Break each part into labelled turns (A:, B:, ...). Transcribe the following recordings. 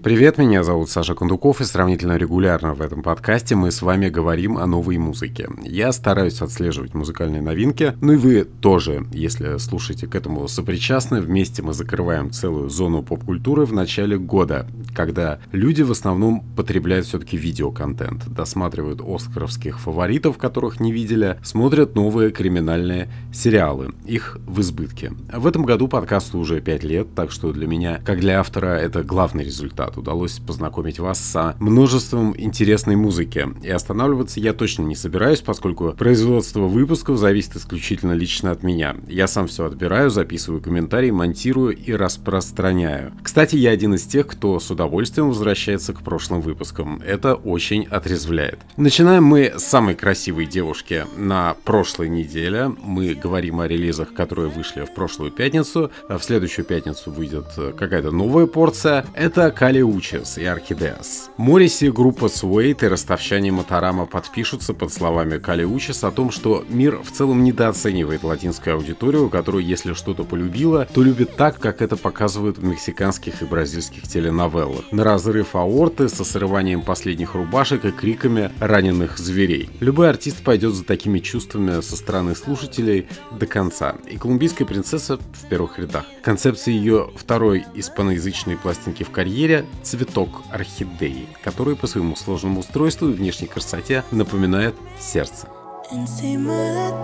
A: Привет, меня зовут Саша Кондуков, и сравнительно регулярно в этом подкасте мы с вами говорим о новой музыке. Я стараюсь отслеживать музыкальные новинки, ну и вы тоже, если слушаете к этому сопричастны. Вместе мы закрываем целую зону поп-культуры в начале года, когда люди в основном потребляют все-таки видеоконтент, досматривают оскаровских фаворитов, которых не видели, смотрят новые криминальные сериалы. Их в избытке. В этом году подкасту уже 5 лет, так что для меня, как для автора, это главный результат результат. Удалось познакомить вас с множеством интересной музыки. И останавливаться я точно не собираюсь, поскольку производство выпусков зависит исключительно лично от меня. Я сам все отбираю, записываю комментарии, монтирую и распространяю. Кстати, я один из тех, кто с удовольствием возвращается к прошлым выпускам. Это очень отрезвляет. Начинаем мы с самой красивой девушки на прошлой неделе. Мы говорим о релизах, которые вышли в прошлую пятницу. В следующую пятницу выйдет какая-то новая порция. Это Кали Калиучес и Орхидеас. Мориси, группа Суэйт и ростовчане Моторама подпишутся под словами Калиучес о том, что мир в целом недооценивает латинскую аудиторию, которую, если что-то полюбила, то любит так, как это показывают в мексиканских и бразильских теленовеллах. На разрыв аорты со срыванием последних рубашек и криками раненых зверей. Любой артист пойдет за такими чувствами со стороны слушателей до конца. И колумбийская принцесса в первых рядах. Концепция ее второй испаноязычной пластинки в карьере цветок орхидеи, который по своему сложному устройству и внешней красоте напоминает сердце. Encima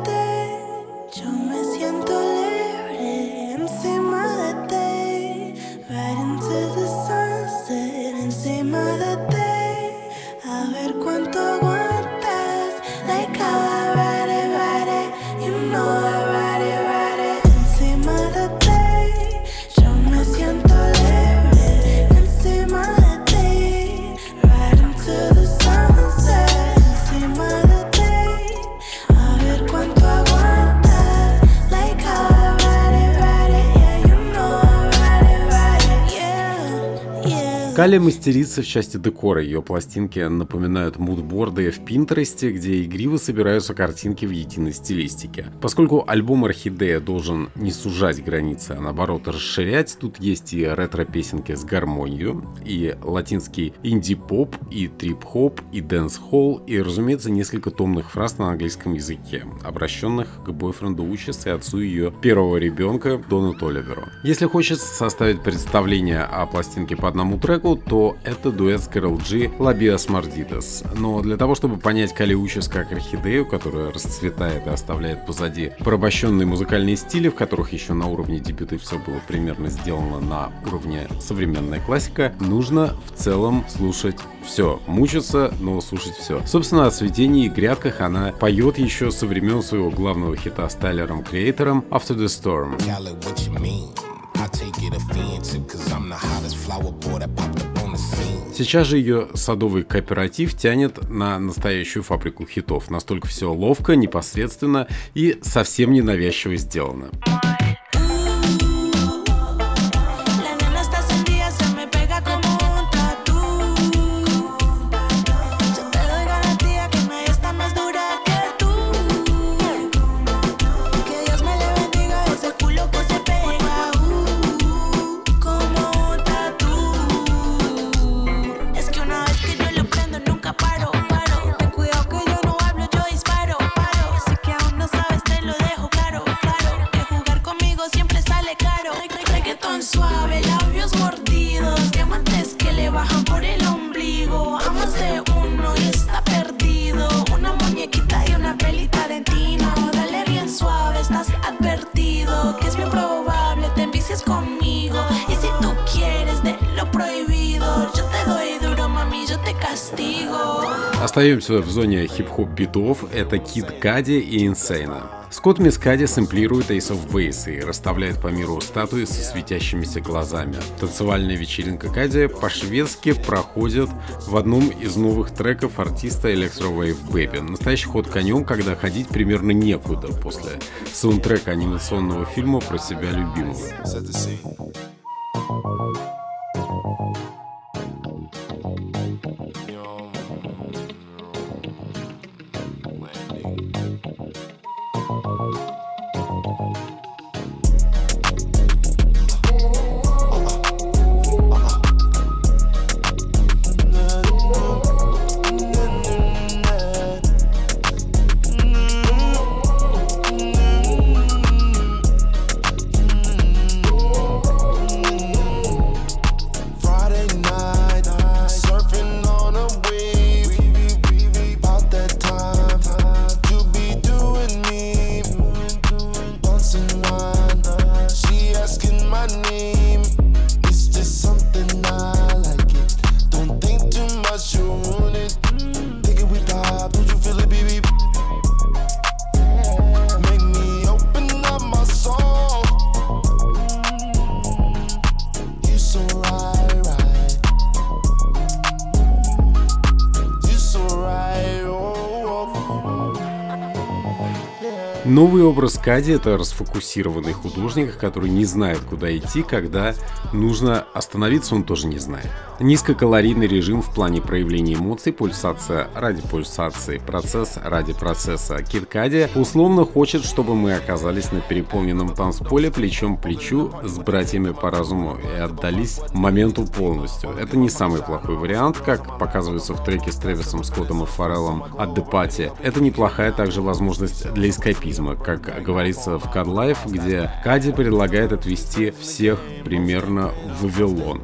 A: de ti, yeah. Кали мастерица в части декора. Ее пластинки напоминают мудборды в Пинтересте, где игриво собираются картинки в единой стилистике. Поскольку альбом «Орхидея» должен не сужать границы, а наоборот расширять, тут есть и ретро-песенки с гармонией, и латинский инди-поп, и трип-хоп, и дэнс-холл, и, разумеется, несколько томных фраз на английском языке, обращенных к бойфренду Учес и отцу ее первого ребенка Дону Толиверу. Если хочется составить представление о пластинке по одному треку, то это дуэт с Кэрол Джи «Labios Mordidos». Но для того, чтобы понять Кали Учес как орхидею, которая расцветает и оставляет позади порабощенные музыкальные стили, в которых еще на уровне дебюта все было примерно сделано на уровне современная классика, нужно в целом слушать все. Мучиться, но слушать все. Собственно, о цветении и грядках она поет еще со времен своего главного хита с Тайлером Креатором «After the Storm».
B: Cali, what you mean?
A: Сейчас же ее садовый кооператив тянет на настоящую фабрику хитов. Настолько все ловко, непосредственно и совсем ненавязчиво сделано.
C: La
A: Остаемся в зоне хип-хоп битов. Это Кид Кади и Инсейна. Скотт Мискади сэмплирует Ace of Base и расставляет по миру статуи со светящимися глазами. Танцевальная вечеринка Кади по-шведски проходит в одном из новых треков артиста Electro Wave Baby. Настоящий ход конем, когда ходить примерно некуда после саундтрека анимационного фильма про себя любимого. Образ Кади — это расфокусированный художник, который не знает, куда идти, когда нужно остановиться, он тоже не знает. Низкокалорийный режим в плане проявления эмоций, пульсация ради пульсации, процесс ради процесса. Кит Кади условно хочет, чтобы мы оказались на переполненном танцполе плечом к плечу с братьями по разуму и отдались моменту полностью. Это не самый плохой вариант, как показывается в треке с Тревисом Скоттом и Фореллом от Party. Это неплохая также возможность для эскапизма, как говорится в Life, где Кади предлагает отвести всех примерно в Вавилон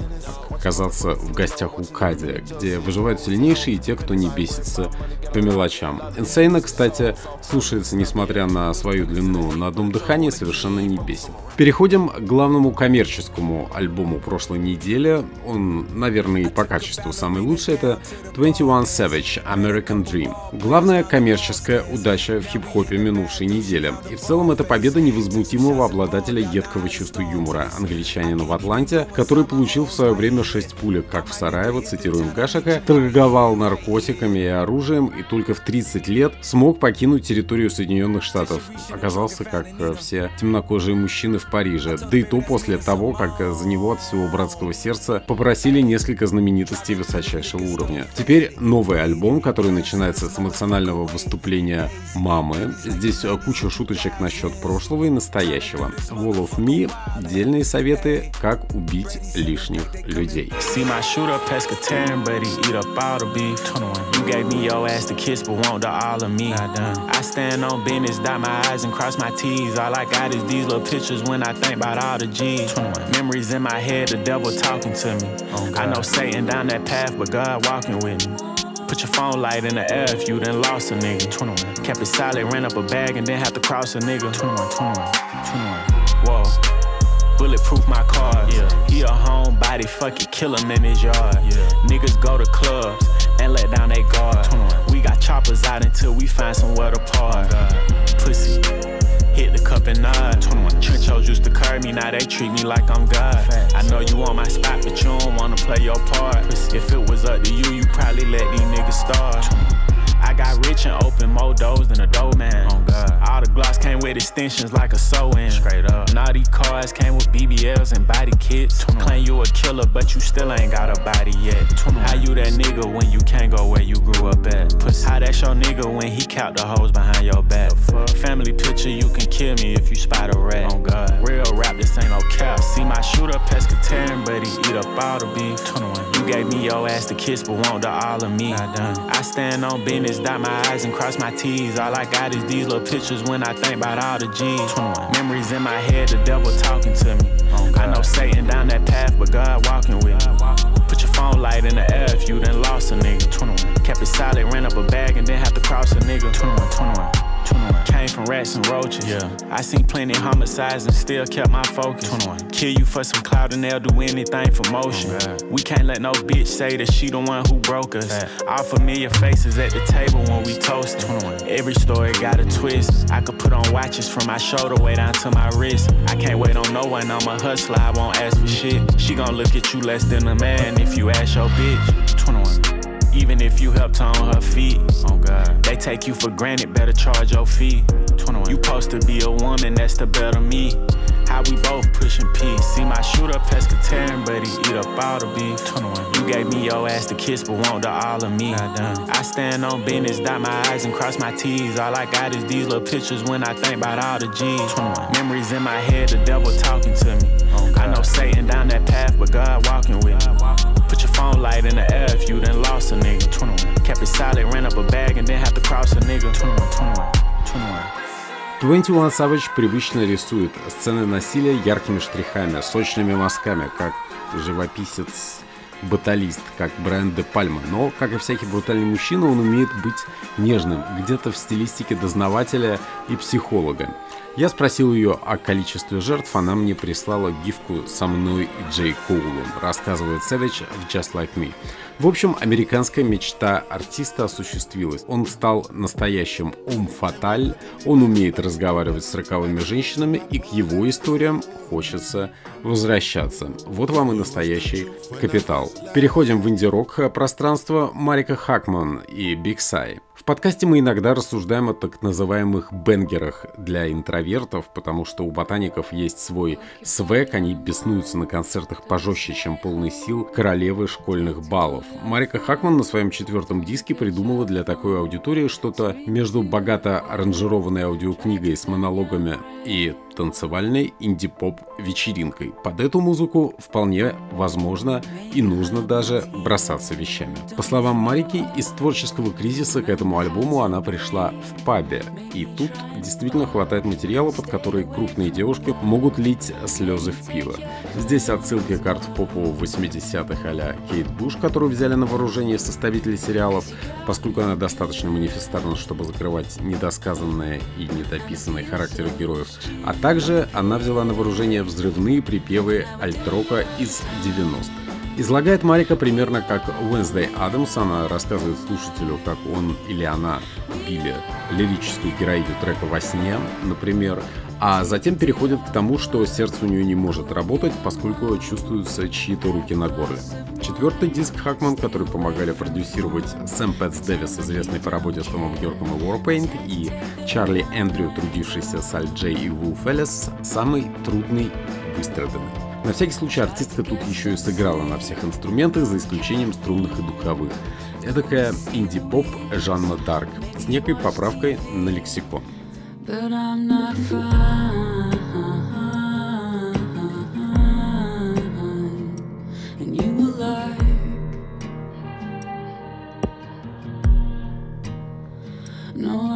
A: оказаться в гостях у Кади, где выживают сильнейшие и те, кто не бесится по мелочам. Инсейна, кстати, слушается, несмотря на свою длину на одном дыхании, совершенно не бесит. Переходим к главному коммерческому альбому прошлой недели. Он, наверное, и по качеству самый лучший. Это 21 Savage American Dream. Главная коммерческая удача в хип-хопе минувшей недели. И в целом это победа невозмутимого обладателя едкого чувства юмора, англичанина в Атланте, который получил в свое время 6 пулек, как в Сараево, цитируем Гашака, торговал наркотиками и оружием и только в 30 лет смог покинуть территорию Соединенных Штатов. Оказался, как все темнокожие мужчины в Париже, да и то после того, как за него от всего братского сердца попросили несколько знаменитостей высочайшего уровня. Теперь новый альбом, который начинается с эмоционального выступления мамы. Здесь куча шуточек насчет прошлого и настоящего. Wall of Me, дельные советы, как убить лишних людей.
D: See my shooter pescatarian, but he eat up all the beef. 21. You gave me your ass to kiss, but want the all of me. I stand on business, dot my eyes and cross my T's. All I got is these little pictures when I think about all the G's. 21. Memories in my head, the devil talking to me. Oh, I know Satan down that path, but God walking with me. Put your phone light in the air if you done lost a nigga. 21. Kept it solid, ran up a bag and then have to cross a nigga. 21, 21, 21. Whoa. Bulletproof my car. Yeah. He a homebody, fuck it, kill him in his yard. Yeah. Niggas go to clubs and let down their guard. We got choppers out until we find somewhere to park. Oh Pussy hit the cup and nod. 21. Trenchos used to curve me, now they treat me like I'm God. Facts. I know you on my spot, but you don't wanna play your part. If it was up to you, you probably let these niggas start. I got rich and open more doors than a dough man. Oh God. All the glocks came with extensions like a sew-in. Straight up. Naughty cars came with BBLs and body kits. Claim you a killer, but you still ain't got a body yet. How you that nigga when you can't go where you grew up at? Pussy. How that's your nigga when he count the hoes behind your back? Family picture, you can kill me if you spot a rat. Oh God. Real rap, this ain't no cap. See my shooter pescatarian, but he eat up all the beef. 21. You gave me your ass to kiss, but want the all of me. I stand on business, dot my eyes and cross my T's. All I got is these little pictures when I think about all the G's. 21. Memories in my head, the devil talking to me. Oh I know Satan down that path, but God walking with me. Put your phone light in the air if you done lost a nigga. 21. Kept it solid, ran up a bag and then have to cross a nigga. 21, 21. 21. Came from rats and roaches. Yeah. I seen plenty homicides and still kept my focus. 21. Kill you for some clout and they'll do anything for motion. Oh we can't let no bitch say that she the one who broke us. Right. All familiar faces at the table when we toast. 21. Every story got a twist. I could put on watches from my shoulder way down to my wrist. I can't wait on no one. I'm a hustler. I won't ask for shit. She gon' look at you less than a man if you ask your bitch. 21. Even if you helped her on her feet, oh God, they take you for granted, better charge your fee. 21. You supposed to be a woman, that's the better me. How we both pushing peace. See my shooter pescatarian, but he eat up all the beef. 21. You gave me your ass to kiss, but want the all of me. I stand on business, dot my eyes and cross my T's. All I got is these little pictures when I think about all the G's. 21. Memories in my head, the devil talking to me. Oh I know Satan down that path, but God walking with me. 21. 21
A: Savage привычно рисует сцены насилия яркими штрихами, сочными мазками, как живописец баталист, как Брайан де Пальма, но, как и всякий брутальный мужчина, он умеет быть нежным, где-то в стилистике дознавателя и психолога. Я спросил ее о количестве жертв, она мне прислала гифку со мной и Джей Коулом, рассказывает Savage в Just Like Me. В общем, американская мечта артиста осуществилась. Он стал настоящим ум фаталь, он умеет разговаривать с роковыми женщинами, и к его историям хочется возвращаться. Вот вам и настоящий капитал. Переходим в инди-рок пространство Марика Хакман и Биг Сай. В подкасте мы иногда рассуждаем о так называемых бенгерах для интровертов, потому что у ботаников есть свой свек, они беснуются на концертах пожестче, чем полный сил королевы школьных баллов. Марика Хакман на своем четвертом диске придумала для такой аудитории что-то между богато аранжированной аудиокнигой с монологами и танцевальной инди-поп вечеринкой. Под эту музыку вполне возможно и нужно даже бросаться вещами. По словам Марики, из творческого кризиса к этому альбому она пришла в пабе. И тут действительно хватает материала, под который крупные девушки могут лить слезы в пиво. Здесь отсылки к арт-попу 80-х а Кейт Буш, которую взяли на вооружение составители сериалов, поскольку она достаточно манифестарна, чтобы закрывать недосказанные и недописанные характеры героев, а также она взяла на вооружение взрывные припевы альтрока из 90-х. Излагает Марика примерно как Уэнсдей Адамс. Она рассказывает слушателю, как он или она убили лирическую героиню трека «Во сне», например, а затем переходит к тому, что сердце у нее не может работать, поскольку чувствуются чьи-то руки на горле. Четвертый диск Хакман, который помогали продюсировать Сэм Пэтс Дэвис, известный по работе с Томом Йорком и Warpaint, и Чарли Эндрю, трудившийся с Аль Джей и Ву Феллес, самый трудный выстраданный. На всякий случай артистка тут еще и сыграла на всех инструментах, за исключением струнных и духовых. Эдакая инди-поп Жанна Дарк с некой поправкой на лексикон.
E: But I'm not fine. And you were like, No,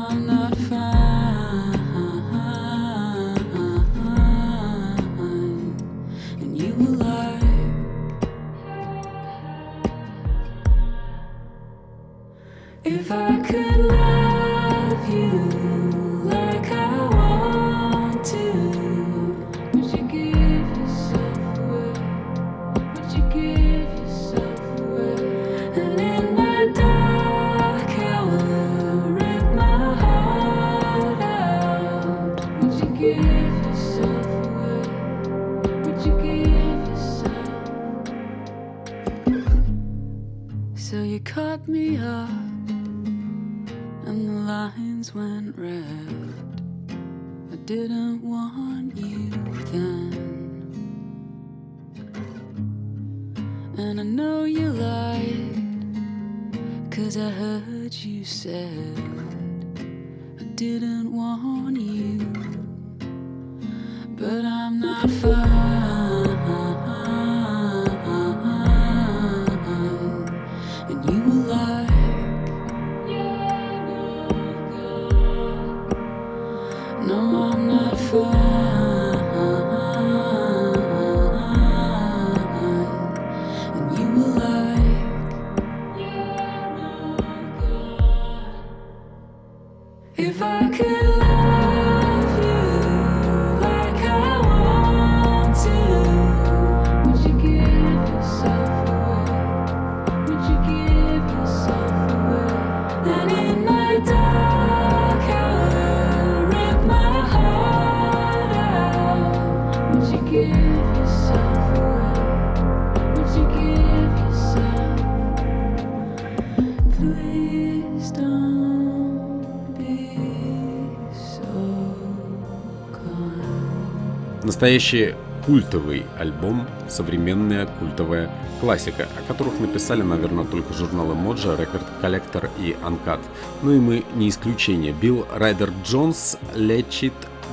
A: Настоящий культовый альбом, современная культовая классика, о которых написали, наверное, только журналы Моджа, Collector и Uncut. Ну и мы не исключение. Билл Райдер Джонс лечит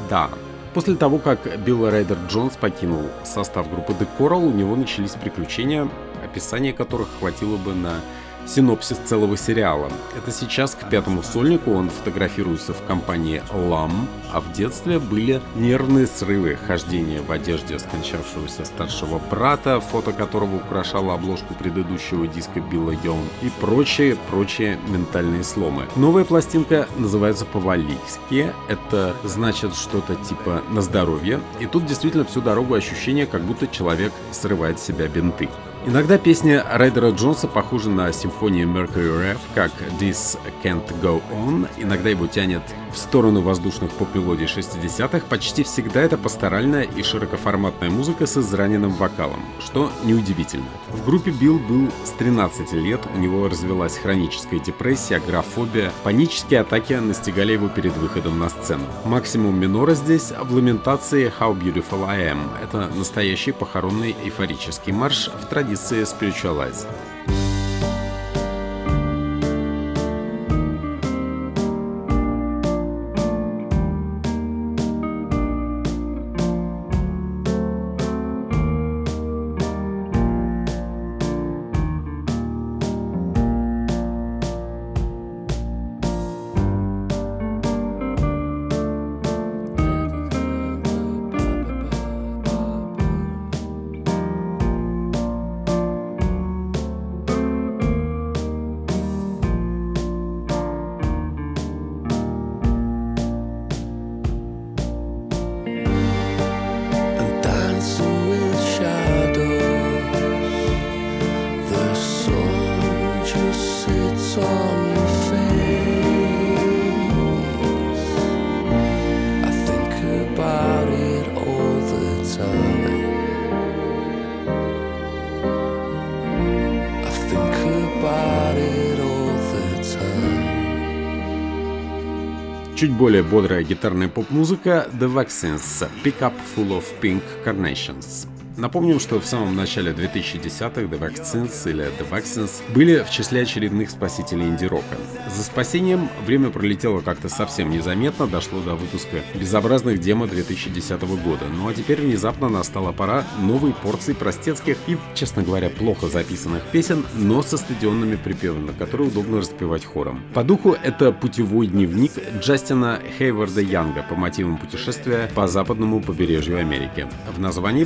A: да. После того, как Билл Райдер Джонс покинул состав группы The Coral, у него начались приключения, описание которых хватило бы на синопсис целого сериала. Это сейчас к пятому сольнику он фотографируется в компании LAM, а в детстве были нервные срывы, хождение в одежде скончавшегося старшего брата, фото которого украшало обложку предыдущего диска Билла Йоун и прочие, прочие ментальные сломы. Новая пластинка называется по-валийски, это значит что-то типа на здоровье, и тут действительно всю дорогу ощущение, как будто человек срывает с себя бинты. Иногда песня Райдера Джонса похожа на симфонию Mercury Rev, как This Can't Go On. Иногда его тянет в сторону воздушных поп-мелодий 60-х. Почти всегда это пасторальная и широкоформатная музыка с израненным вокалом, что неудивительно. В группе Билл был с 13 лет, у него развелась хроническая депрессия, агрофобия, панические атаки настигали его перед выходом на сцену. Максимум минора здесь в ламентации How Beautiful I Am. Это настоящий похоронный эйфорический марш в традиции Spiritualized. Чуть более бодрая гитарная поп-музыка The Vaccines Pick Up Full of Pink Carnations. Напомним, что в самом начале 2010-х The Vaccines или The Vaccines были в числе очередных спасителей инди-рока. За спасением время пролетело как-то совсем незаметно, дошло до выпуска безобразных демо 2010 года. Ну а теперь внезапно настала пора новой порции простецких и, честно говоря, плохо записанных песен, но со стадионными припевами, на которые удобно распевать хором. По духу это путевой дневник Джастина Хейварда Янга по мотивам путешествия по западному побережью Америки. В названии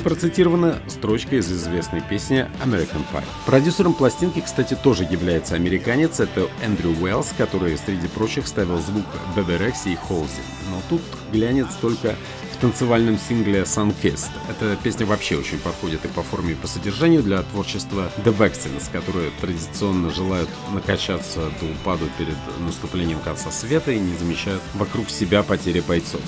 A: процитирована строчка из известной песни American Pie. Продюсером пластинки, кстати, тоже является американец, это Эндрю Уэллс, который, среди прочих, ставил звук Бебе и Холзи. Но тут глянец только в танцевальном сингле Sunkissed. Эта песня вообще очень подходит и по форме, и по содержанию для творчества The Vaccines, которые традиционно желают накачаться до упаду перед наступлением конца света и не замечают вокруг себя потери бойцов.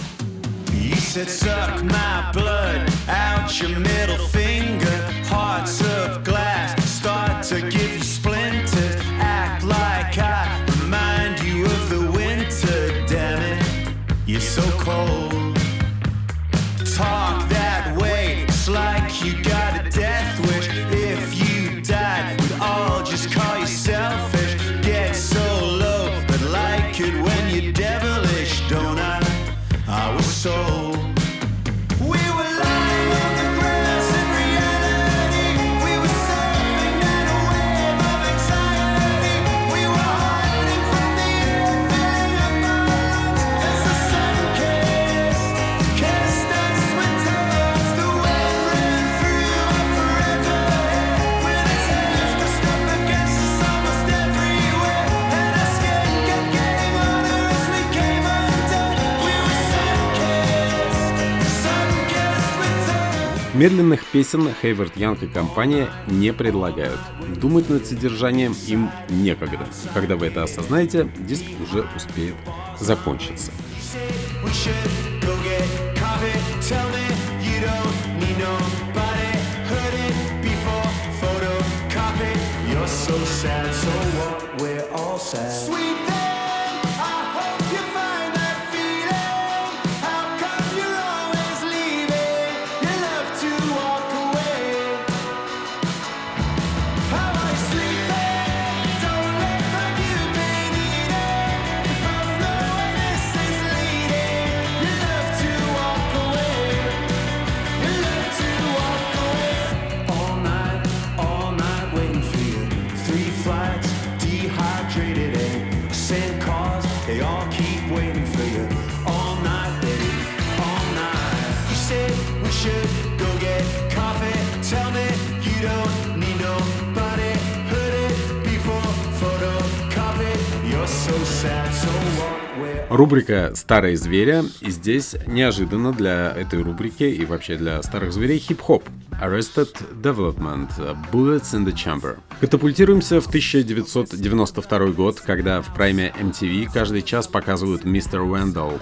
F: You said suck my blood out your middle finger. Hearts of glass
A: Медленных песен Хейвард Янг и компания не предлагают. Думать над содержанием им некогда. Когда вы это осознаете, диск уже успеет закончиться.
F: So sad, so what? We're all sad. Sweet thing, They all keep waiting for you. All night, baby, all night. You said we should go get coffee. Tell me you don't need nobody. Heard it before. Photocopy. You're so sad, so what?
A: Рубрика «Старые звери», и здесь неожиданно для этой рубрики и вообще для старых зверей хип-хоп. Arrested Development Bullets in the Chamber. Катапультируемся в 1992 год, когда в прайме MTV каждый час показывают Мистер Уэндалл,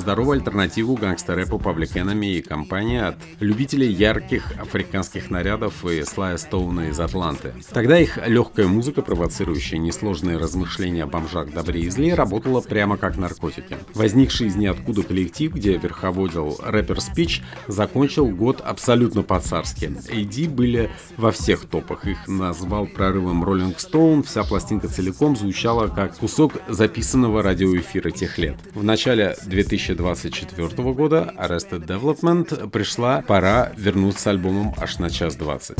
A: здоровую альтернативу гангстер-рэпу Public Enemy и компания от любителей ярких африканских нарядов и Слая Стоуна из Атланты. Тогда их легкая музыка, провоцирующая несложные размышления о бомжах добре и зле, работала прямо как наркотики. Возникший из ниоткуда коллектив, где верховодил рэпер Спич, закончил год абсолютно по-царски. AD были во всех топах. Их назвал прорывом Rolling Stone, вся пластинка целиком звучала как кусок записанного радиоэфира тех лет. В начале 2000 2024 года Arrested Development пришла пора вернуться с альбомом аж на час двадцать.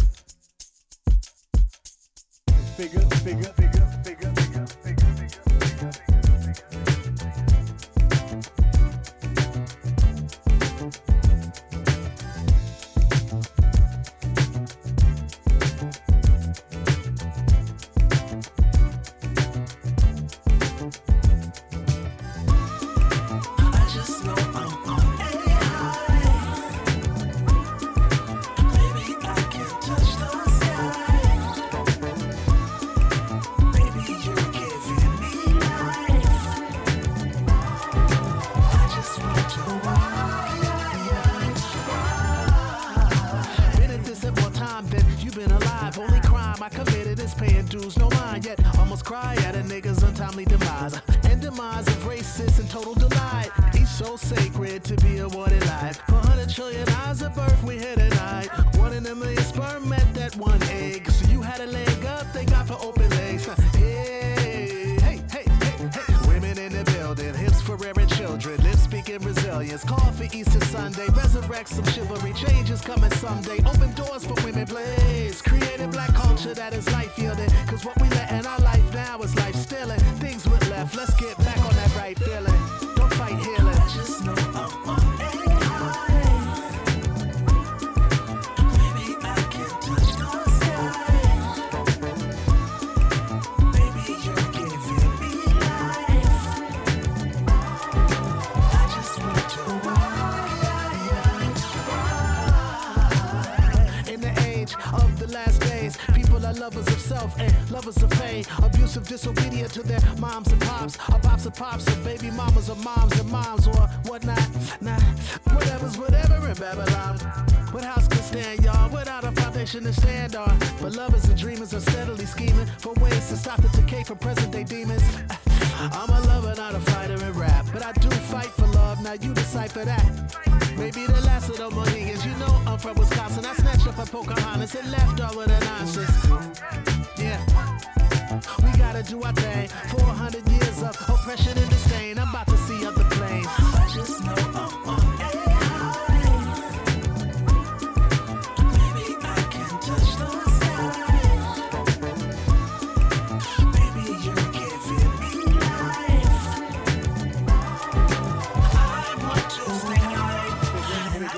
A: of my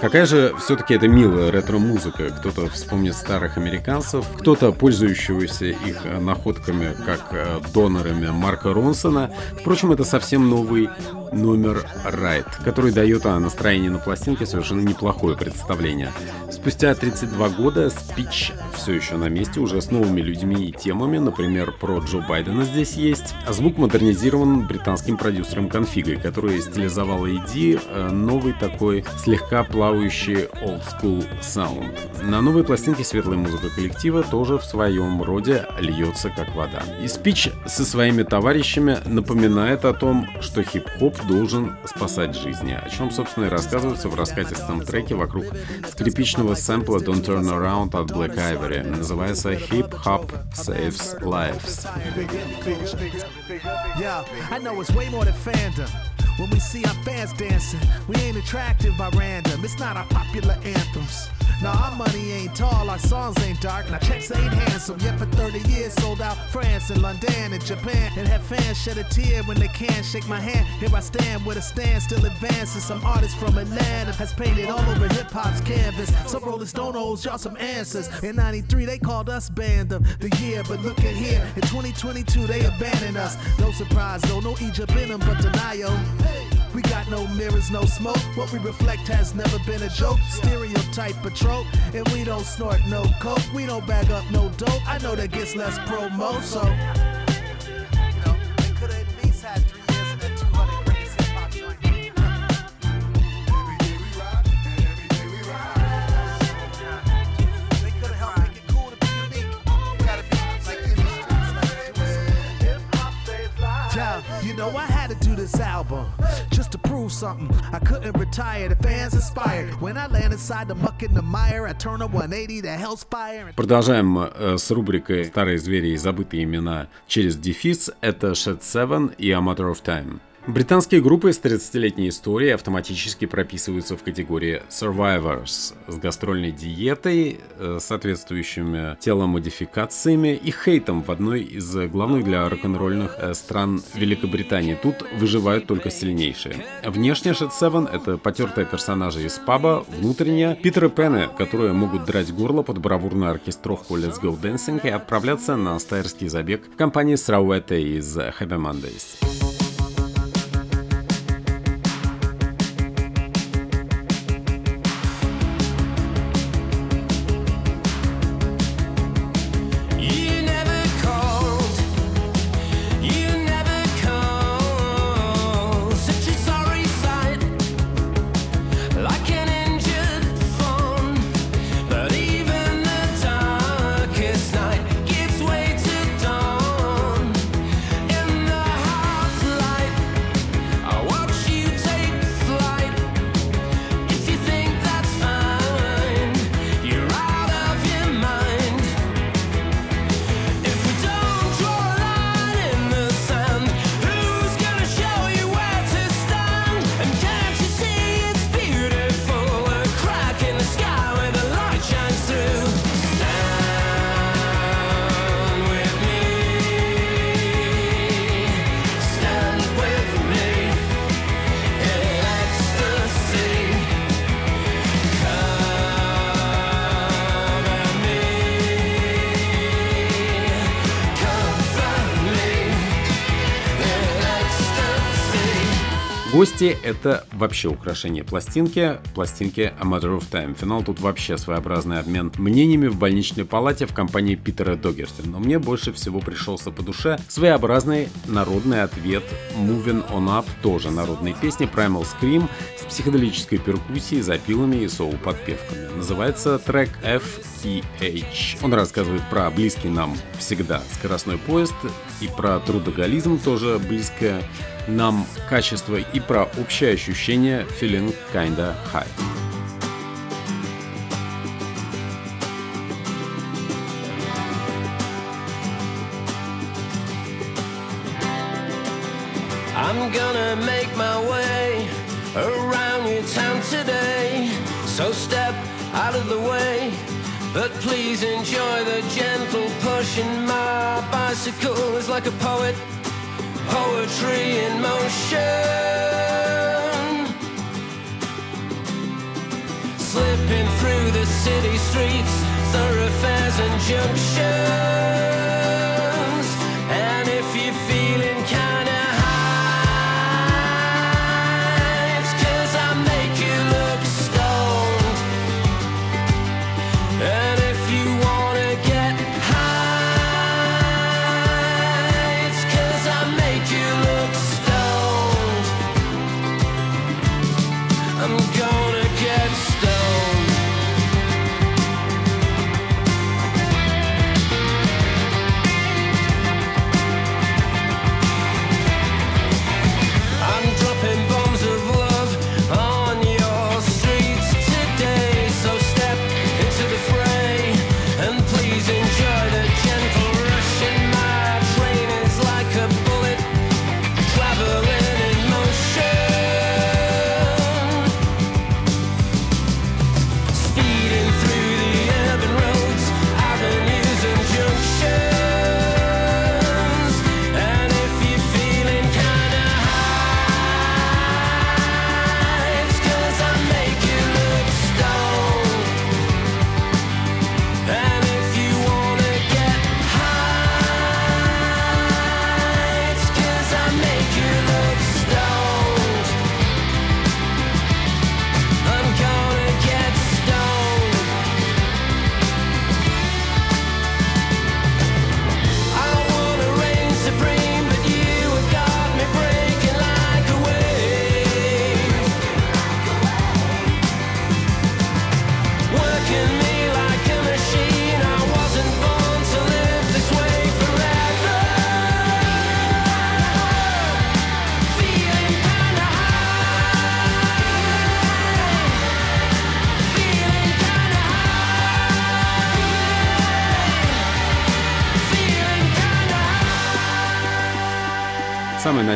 A: Какая же все-таки это милая ретро-музыка. Кто-то вспомнит старых американцев, кто-то пользующегося их находками как э, донорами Марка Ронсона. Впрочем, это совсем новый номер Right, который дает о настроении на пластинке совершенно неплохое представление. Спустя 32 года Спич все еще на месте, уже с новыми людьми и темами, например, про Джо Байдена здесь есть. Звук модернизирован британским продюсером Конфигой, который стилизовал ID э, новый такой слегка плавающий old school sound. На новой пластинке светлая музыка коллектива тоже в своем роде льется как вода. И Спич со своими товарищами напоминает о том, что хип-хоп должен спасать жизни, о чем, собственно, и рассказывается в раскатистом треке вокруг скрипичного сэмпла Don't Turn Around от Black Ivory. Называется Hip Hop Saves Lives.
G: Yeah, I know it's way more than fandom. When we see our fans dancing, we ain't attractive by random. It's not our popular anthems. Now our money ain't tall, our songs ain't dark, and our checks ain't handsome. Yet for 30 years sold out France and London and Japan, and have fans shed a tear when they can't shake my hand. Here I stand with a stand still advancing. Some artist from Atlanta has painted all over hip hop's canvas. Some Rolling Stone owes y'all some answers. In 93 they called us band of the year, but look at here. In 2022 they abandoned us. No surprise though, no Egypt in them, but denial. We got no mirrors, no smoke. What we reflect has never been a joke. Stereotype patrol, and we don't snort no coke. We don't bag up no dope. I know that gets less promo, so. This album just to prove something. I couldn't retire. The fans inspired. When I land inside the muck and the mire, I turn a 180 to hell's fire.
A: Продолжаем э, с рубрикой «Старые звери и забытые имена» через дефис. Это Shed 7 и A Matter of Time. Британские группы с 30-летней историей автоматически прописываются в категории Survivors с гастрольной диетой, э, соответствующими теломодификациями и хейтом в одной из главных для рок-н-ролльных э, стран Великобритании. Тут выживают только сильнейшие. Внешне Shed 7 — это потертые персонажи из паба, внутренне — Питеры Пены, которые могут драть горло под бравурную оркестровку Let's Go Dancing и отправляться на стайерский забег в компании с Рауэтой из Happy Mondays. Гости — это вообще украшение пластинки, пластинки A Matter of Time. Финал тут вообще своеобразный обмен мнениями в больничной палате в компании Питера Догерти. Но мне больше всего пришелся по душе своеобразный народный ответ Moving On Up, тоже народной песни Primal Scream с психоделической перкуссией, запилами и соул-подпевками. Называется трек FEH. Он рассказывает про близкий нам всегда скоростной поезд и про трудоголизм, тоже близкое нам качество, и про общее ощущение feeling kinda high.
H: I'm gonna make my way around your town today. So step out of the way, but please enjoy the gentle pushing. My bicycle is like a poet, poetry in motion. Slipping through the city streets, thoroughfares and junctions.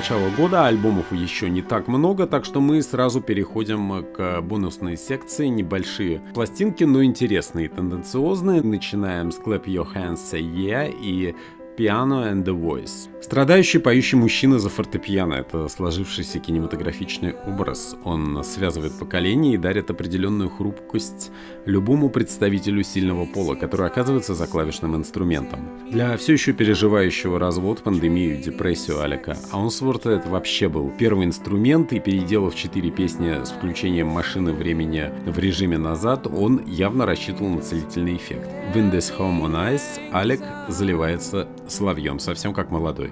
A: Начало года, альбомов еще не так много, так что мы сразу переходим к бонусной секции. Небольшие пластинки, но интересные тенденциозные. Начинаем с Clap Your Hands Say Yeah и Piano and the Voice. Страдающий поющий мужчина за фортепиано – это сложившийся кинематографичный образ. Он связывает поколения и дарит определенную хрупкость любому представителю сильного пола, который оказывается за клавишным инструментом. Для все еще переживающего развод, пандемию, депрессию Алика Аунсворта это вообще был первый инструмент, и переделав четыре песни с включением машины времени в режиме назад, он явно рассчитывал на целительный эффект. В In This Home on Ice Алек заливается соловьем, совсем как молодой.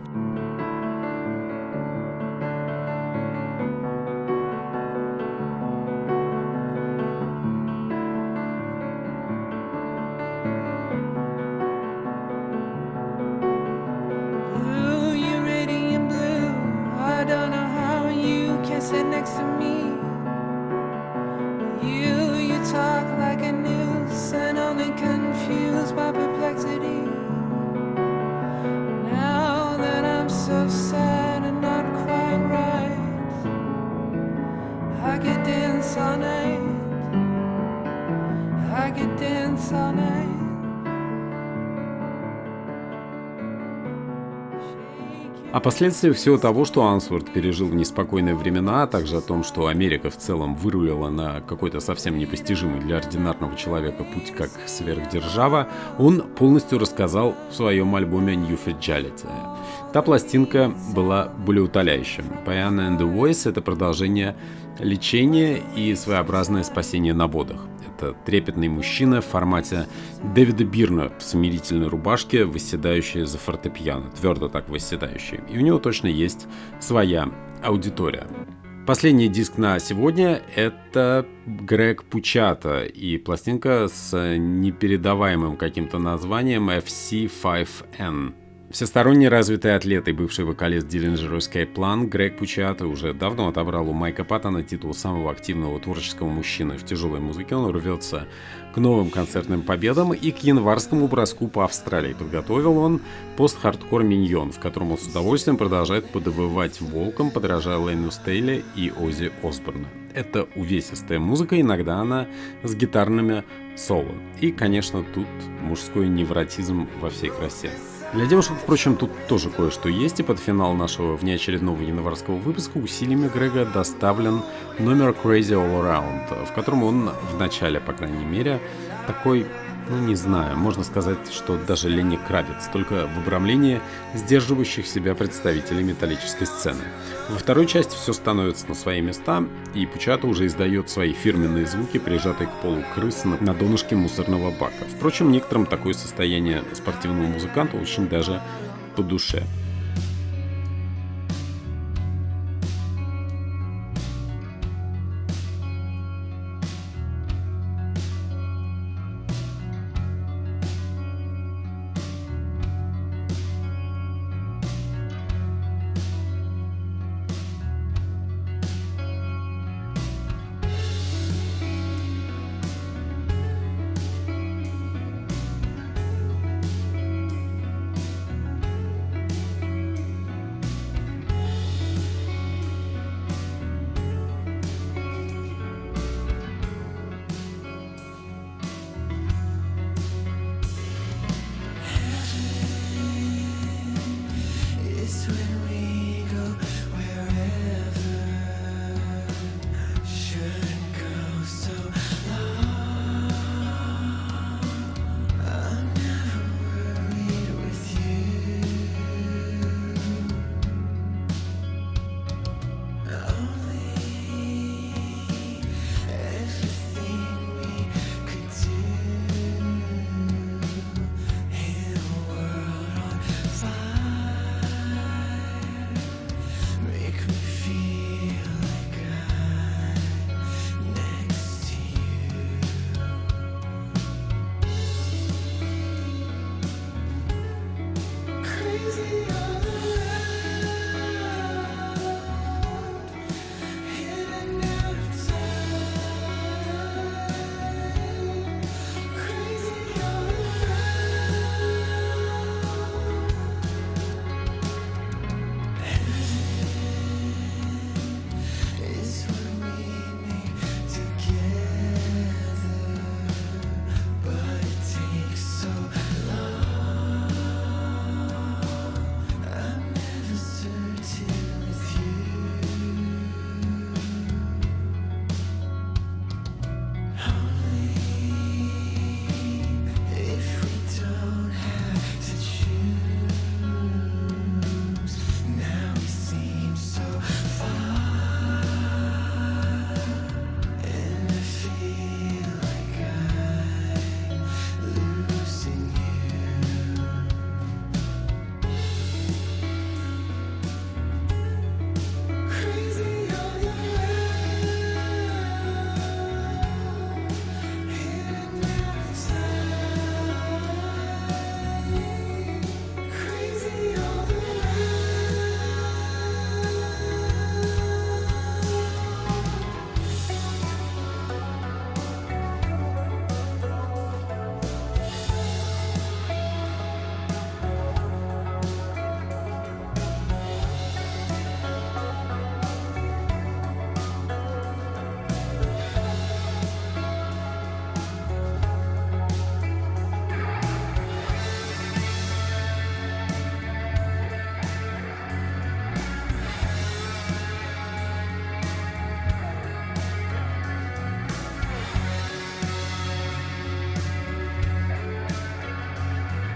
A: О последствиях всего того, что Ансворт пережил в неспокойные времена, а также о том, что Америка в целом вырулила на какой-то совсем непостижимый для ординарного человека путь как сверхдержава, он полностью рассказал в своем альбоме New Fragility. Та пластинка была болеутоляющим. Piano and the Voice — это продолжение лечения и своеобразное спасение на водах. Это трепетный мужчина в формате Дэвида Бирна в смирительной рубашке, восседающий за фортепиано, твердо так восседающий. И у него точно есть своя аудитория. Последний диск на сегодня — это Грег Пучата и пластинка с непередаваемым каким-то названием FC5N. Всесторонне развитый атлет и бывший вокалист Escape Plan Грег Пучата уже давно отобрал у Майка Паттона титул самого активного творческого мужчины в тяжелой музыке. Он рвется к новым концертным победам и к январскому броску по Австралии. Подготовил он пост-хардкор «Миньон», в котором он с удовольствием продолжает подвывать волком, подражая Лейну Стейле и Ози Осборна. Это увесистая музыка, иногда она с гитарными соло. И, конечно, тут мужской невротизм во всей красе. Для девушек, впрочем, тут тоже кое-что есть, и под финал нашего внеочередного январского выпуска усилиями Грега доставлен номер Crazy All Around, в котором он в начале, по крайней мере, такой, ну не знаю, можно сказать, что даже Ленни Кравец, только в обрамлении сдерживающих себя представителей металлической сцены. Во второй части все становится на свои места, и Пучата уже издает свои фирменные звуки, прижатые к полу крысы на, на донышке мусорного бака. Впрочем, некоторым такое состояние спортивного музыканта очень даже по душе.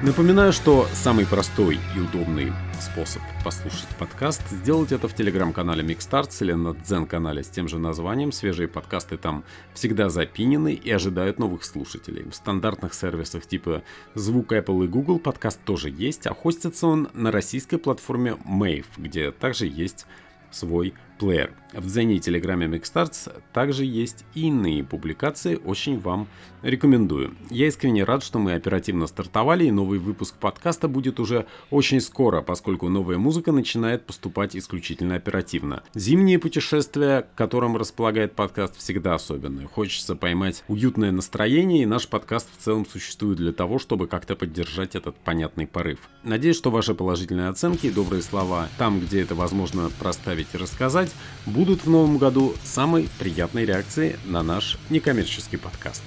A: Напоминаю, что самый простой и удобный способ послушать подкаст – сделать это в телеграм-канале Mixstarts или на Дзен-канале с тем же названием. Свежие подкасты там всегда запинены и ожидают новых слушателей. В стандартных сервисах типа Звук Apple и Google подкаст тоже есть, а хостится он на российской платформе Mave, где также есть свой плеер. В Дзене и Телеграме Mixstarts также есть иные публикации, очень вам рекомендую. Я искренне рад, что мы оперативно стартовали, и новый выпуск подкаста будет уже очень скоро, поскольку новая музыка начинает поступать исключительно оперативно. Зимние путешествия, которым располагает подкаст, всегда особенные. Хочется поймать уютное настроение, и наш подкаст в целом существует для того, чтобы как-то поддержать этот понятный порыв. Надеюсь, что ваши положительные оценки и добрые слова там, где это возможно проставить и рассказать, будут в новом году самой приятной реакцией на наш некоммерческий подкаст.